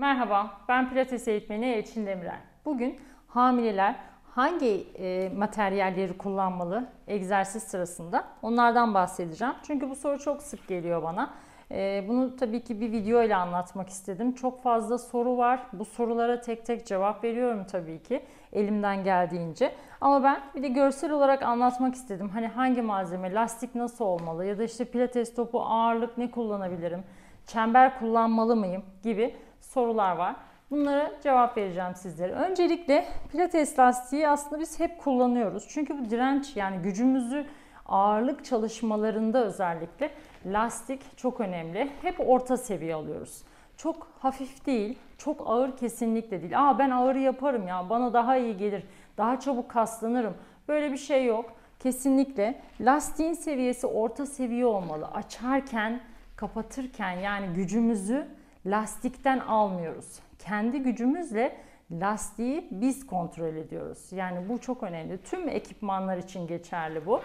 Merhaba, ben Pilates eğitmeni Elçin Demirel. Bugün hamileler hangi e, materyalleri kullanmalı egzersiz sırasında onlardan bahsedeceğim. Çünkü bu soru çok sık geliyor bana. E, bunu tabii ki bir video ile anlatmak istedim. Çok fazla soru var. Bu sorulara tek tek cevap veriyorum tabii ki elimden geldiğince. Ama ben bir de görsel olarak anlatmak istedim. Hani hangi malzeme, lastik nasıl olmalı ya da işte pilates topu ağırlık ne kullanabilirim, çember kullanmalı mıyım gibi sorular var. Bunlara cevap vereceğim sizlere. Öncelikle pilates lastiği aslında biz hep kullanıyoruz. Çünkü bu direnç yani gücümüzü ağırlık çalışmalarında özellikle lastik çok önemli. Hep orta seviye alıyoruz. Çok hafif değil, çok ağır kesinlikle değil. Aa ben ağır yaparım ya bana daha iyi gelir, daha çabuk kaslanırım. Böyle bir şey yok. Kesinlikle lastiğin seviyesi orta seviye olmalı. Açarken, kapatırken yani gücümüzü lastikten almıyoruz. Kendi gücümüzle lastiği biz kontrol ediyoruz. Yani bu çok önemli. Tüm ekipmanlar için geçerli bu.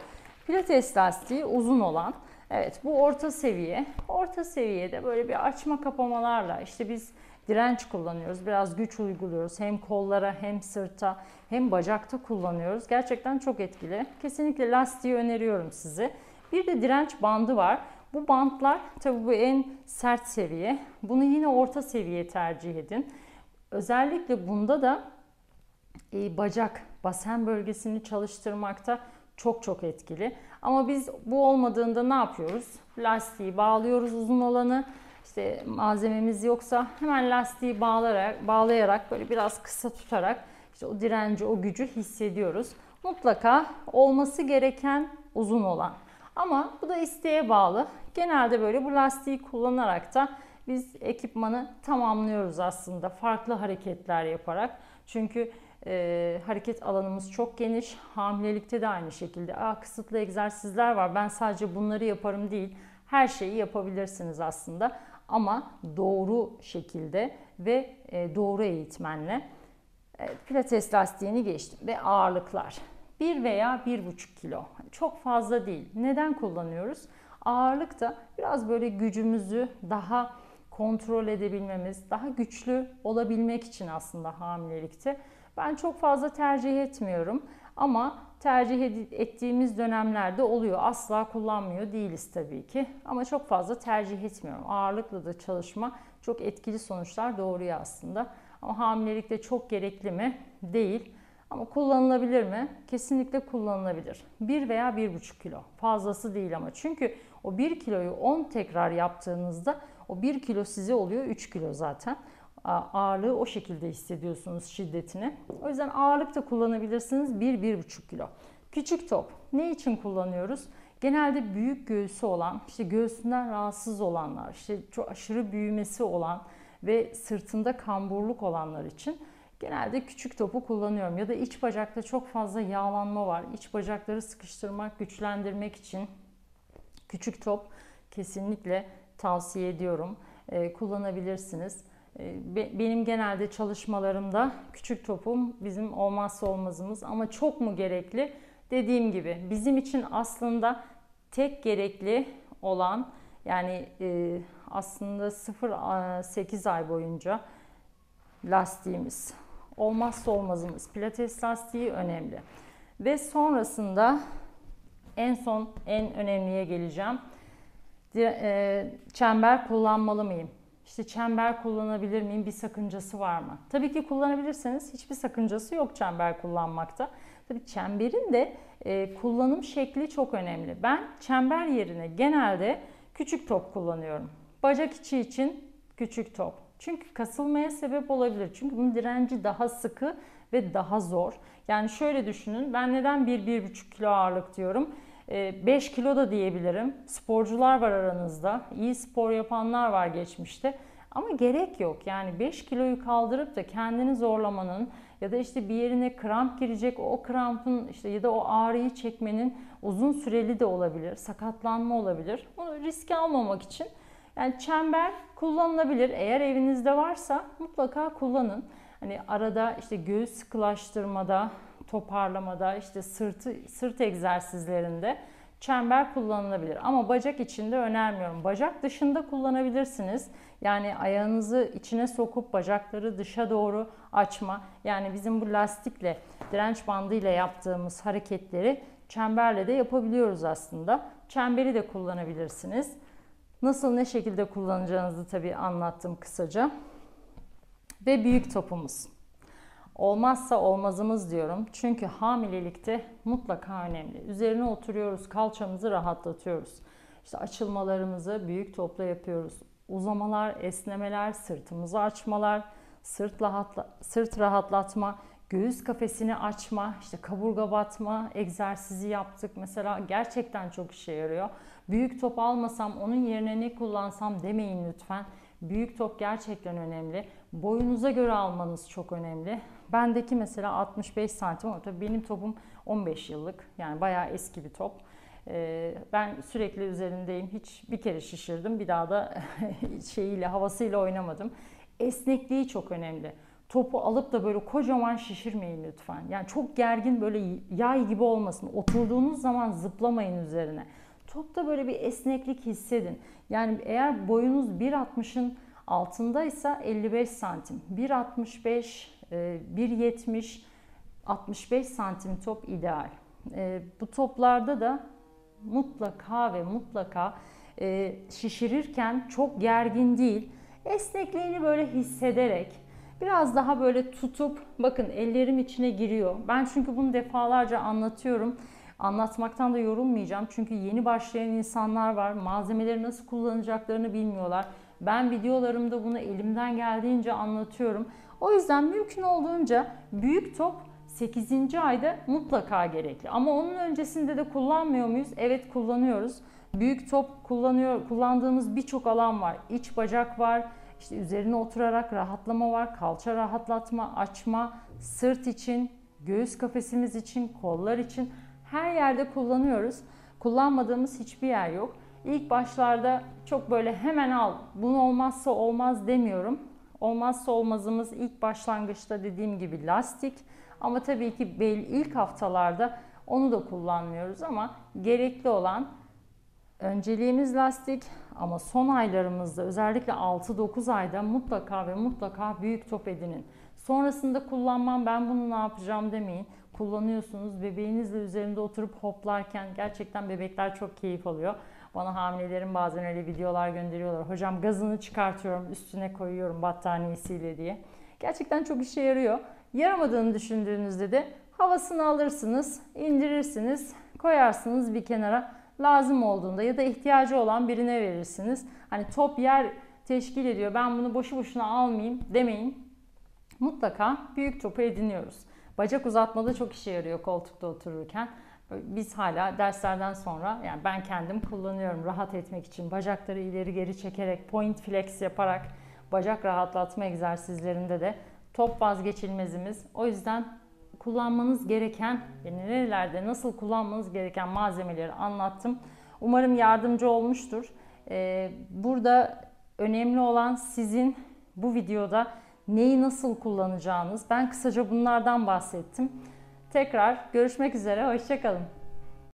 Pilates lastiği uzun olan. Evet bu orta seviye. Orta seviyede böyle bir açma kapamalarla işte biz direnç kullanıyoruz. Biraz güç uyguluyoruz. Hem kollara hem sırta hem bacakta kullanıyoruz. Gerçekten çok etkili. Kesinlikle lastiği öneriyorum size. Bir de direnç bandı var. Bu bantlar tabi bu en sert seviye. Bunu yine orta seviye tercih edin. Özellikle bunda da e, bacak, basen bölgesini çalıştırmakta çok çok etkili. Ama biz bu olmadığında ne yapıyoruz? Lastiği bağlıyoruz uzun olanı. İşte malzememiz yoksa hemen lastiği bağlayarak, bağlayarak böyle biraz kısa tutarak işte o direnci, o gücü hissediyoruz. Mutlaka olması gereken uzun olan. Ama bu da isteğe bağlı. Genelde böyle bu lastiği kullanarak da biz ekipmanı tamamlıyoruz aslında farklı hareketler yaparak. Çünkü e, hareket alanımız çok geniş. Hamilelikte de aynı şekilde. Aa, kısıtlı egzersizler var. Ben sadece bunları yaparım değil. Her şeyi yapabilirsiniz aslında. Ama doğru şekilde ve e, doğru eğitmenle. Evet, pilates lastiğini geçtim ve ağırlıklar. 1 veya 1,5 kilo. Çok fazla değil. Neden kullanıyoruz? Ağırlık da biraz böyle gücümüzü daha kontrol edebilmemiz, daha güçlü olabilmek için aslında hamilelikte. Ben çok fazla tercih etmiyorum ama tercih ettiğimiz dönemlerde oluyor. Asla kullanmıyor değiliz tabii ki ama çok fazla tercih etmiyorum. Ağırlıkla da çalışma çok etkili sonuçlar doğuruyor aslında. Ama hamilelikte çok gerekli mi? Değil. Ama kullanılabilir mi? Kesinlikle kullanılabilir. 1 veya 1,5 kilo. Fazlası değil ama. Çünkü o 1 kiloyu 10 tekrar yaptığınızda o 1 kilo size oluyor 3 kilo zaten. Ağırlığı o şekilde hissediyorsunuz şiddetini. O yüzden ağırlık da kullanabilirsiniz 1-1,5 kilo. Küçük top ne için kullanıyoruz? Genelde büyük göğsü olan, işte göğsünden rahatsız olanlar, işte çok aşırı büyümesi olan ve sırtında kamburluk olanlar için genelde küçük topu kullanıyorum. Ya da iç bacakta çok fazla yağlanma var. İç bacakları sıkıştırmak, güçlendirmek için küçük top kesinlikle tavsiye ediyorum. E, kullanabilirsiniz. E, benim genelde çalışmalarımda küçük topum bizim olmazsa olmazımız ama çok mu gerekli? Dediğim gibi bizim için aslında tek gerekli olan yani e, aslında 0-8 ay boyunca lastiğimiz. Olmazsa olmazımız. Pilates lastiği önemli. Ve sonrasında en son en önemliye geleceğim. E, çember kullanmalı mıyım? İşte çember kullanabilir miyim? Bir sakıncası var mı? Tabii ki kullanabilirsiniz. Hiçbir sakıncası yok çember kullanmakta. Tabii çemberin de e, kullanım şekli çok önemli. Ben çember yerine genelde küçük top kullanıyorum. Bacak içi için küçük top. Çünkü kasılmaya sebep olabilir. Çünkü bunun direnci daha sıkı ve daha zor. Yani şöyle düşünün. Ben neden 1-1,5 kilo ağırlık diyorum? 5 ee, kilo da diyebilirim. Sporcular var aranızda. İyi spor yapanlar var geçmişte. Ama gerek yok. Yani 5 kiloyu kaldırıp da kendini zorlamanın ya da işte bir yerine kramp girecek o krampın işte ya da o ağrıyı çekmenin uzun süreli de olabilir. Sakatlanma olabilir. Bunu riske almamak için yani çember kullanılabilir. Eğer evinizde varsa mutlaka kullanın. Hani arada işte göğüs sıkılaştırmada, toparlamada, işte sırtı, sırt egzersizlerinde çember kullanılabilir. Ama bacak içinde önermiyorum. Bacak dışında kullanabilirsiniz. Yani ayağınızı içine sokup bacakları dışa doğru açma. Yani bizim bu lastikle, direnç bandıyla yaptığımız hareketleri çemberle de yapabiliyoruz aslında. Çemberi de kullanabilirsiniz. Nasıl ne şekilde kullanacağınızı tabii anlattım kısaca. Ve büyük topumuz. Olmazsa olmazımız diyorum. Çünkü hamilelikte mutlaka önemli. Üzerine oturuyoruz, kalçamızı rahatlatıyoruz. İşte açılmalarımızı büyük topla yapıyoruz. Uzamalar, esnemeler, sırtımızı açmalar, sırt, rahatla, sırt rahatlatma, göğüs kafesini açma, işte kaburga batma egzersizi yaptık. Mesela gerçekten çok işe yarıyor. Büyük top almasam onun yerine ne kullansam demeyin lütfen. Büyük top gerçekten önemli. Boyunuza göre almanız çok önemli. Bendeki mesela 65 santim ama tabii benim topum 15 yıllık. Yani bayağı eski bir top. Ee, ben sürekli üzerindeyim. Hiç bir kere şişirdim. Bir daha da şeyiyle, havasıyla oynamadım. Esnekliği çok önemli. Topu alıp da böyle kocaman şişirmeyin lütfen. Yani çok gergin böyle yay gibi olmasın. Oturduğunuz zaman zıplamayın üzerine. Topta böyle bir esneklik hissedin. Yani eğer boyunuz 1.60'ın altındaysa 55 santim. 1.65, 1.70, 65 santim top ideal. E, bu toplarda da mutlaka ve mutlaka e, şişirirken çok gergin değil, esnekliğini böyle hissederek biraz daha böyle tutup bakın ellerim içine giriyor. Ben çünkü bunu defalarca anlatıyorum. Anlatmaktan da yorulmayacağım. Çünkü yeni başlayan insanlar var. Malzemeleri nasıl kullanacaklarını bilmiyorlar. Ben videolarımda bunu elimden geldiğince anlatıyorum. O yüzden mümkün olduğunca büyük top 8. ayda mutlaka gerekli. Ama onun öncesinde de kullanmıyor muyuz? Evet kullanıyoruz. Büyük top kullanıyor, kullandığımız birçok alan var. İç bacak var, işte üzerine oturarak rahatlama var, kalça rahatlatma, açma, sırt için, göğüs kafesimiz için, kollar için her yerde kullanıyoruz. Kullanmadığımız hiçbir yer yok. İlk başlarda çok böyle hemen al, bunu olmazsa olmaz demiyorum. Olmazsa olmazımız ilk başlangıçta dediğim gibi lastik. Ama tabii ki ilk haftalarda onu da kullanmıyoruz ama gerekli olan önceliğimiz lastik ama son aylarımızda özellikle 6-9 ayda mutlaka ve mutlaka büyük top edinin. Sonrasında kullanmam ben bunu ne yapacağım demeyin. Kullanıyorsunuz bebeğinizle üzerinde oturup hoplarken gerçekten bebekler çok keyif alıyor. Bana hamilelerin bazen öyle videolar gönderiyorlar. Hocam gazını çıkartıyorum üstüne koyuyorum battaniyesiyle diye. Gerçekten çok işe yarıyor. Yaramadığını düşündüğünüzde de havasını alırsınız, indirirsiniz, koyarsınız bir kenara. Lazım olduğunda ya da ihtiyacı olan birine verirsiniz. Hani top yer teşkil ediyor. Ben bunu boşu boşuna almayayım demeyin. Mutlaka büyük topu ediniyoruz. Bacak uzatmada çok işe yarıyor koltukta otururken. Biz hala derslerden sonra yani ben kendim kullanıyorum rahat etmek için. Bacakları ileri geri çekerek, point flex yaparak bacak rahatlatma egzersizlerinde de top vazgeçilmezimiz. O yüzden kullanmanız gereken, yani nerelerde nasıl kullanmanız gereken malzemeleri anlattım. Umarım yardımcı olmuştur. Ee, burada önemli olan sizin bu videoda neyi nasıl kullanacağınız. Ben kısaca bunlardan bahsettim. Tekrar görüşmek üzere, hoşçakalın.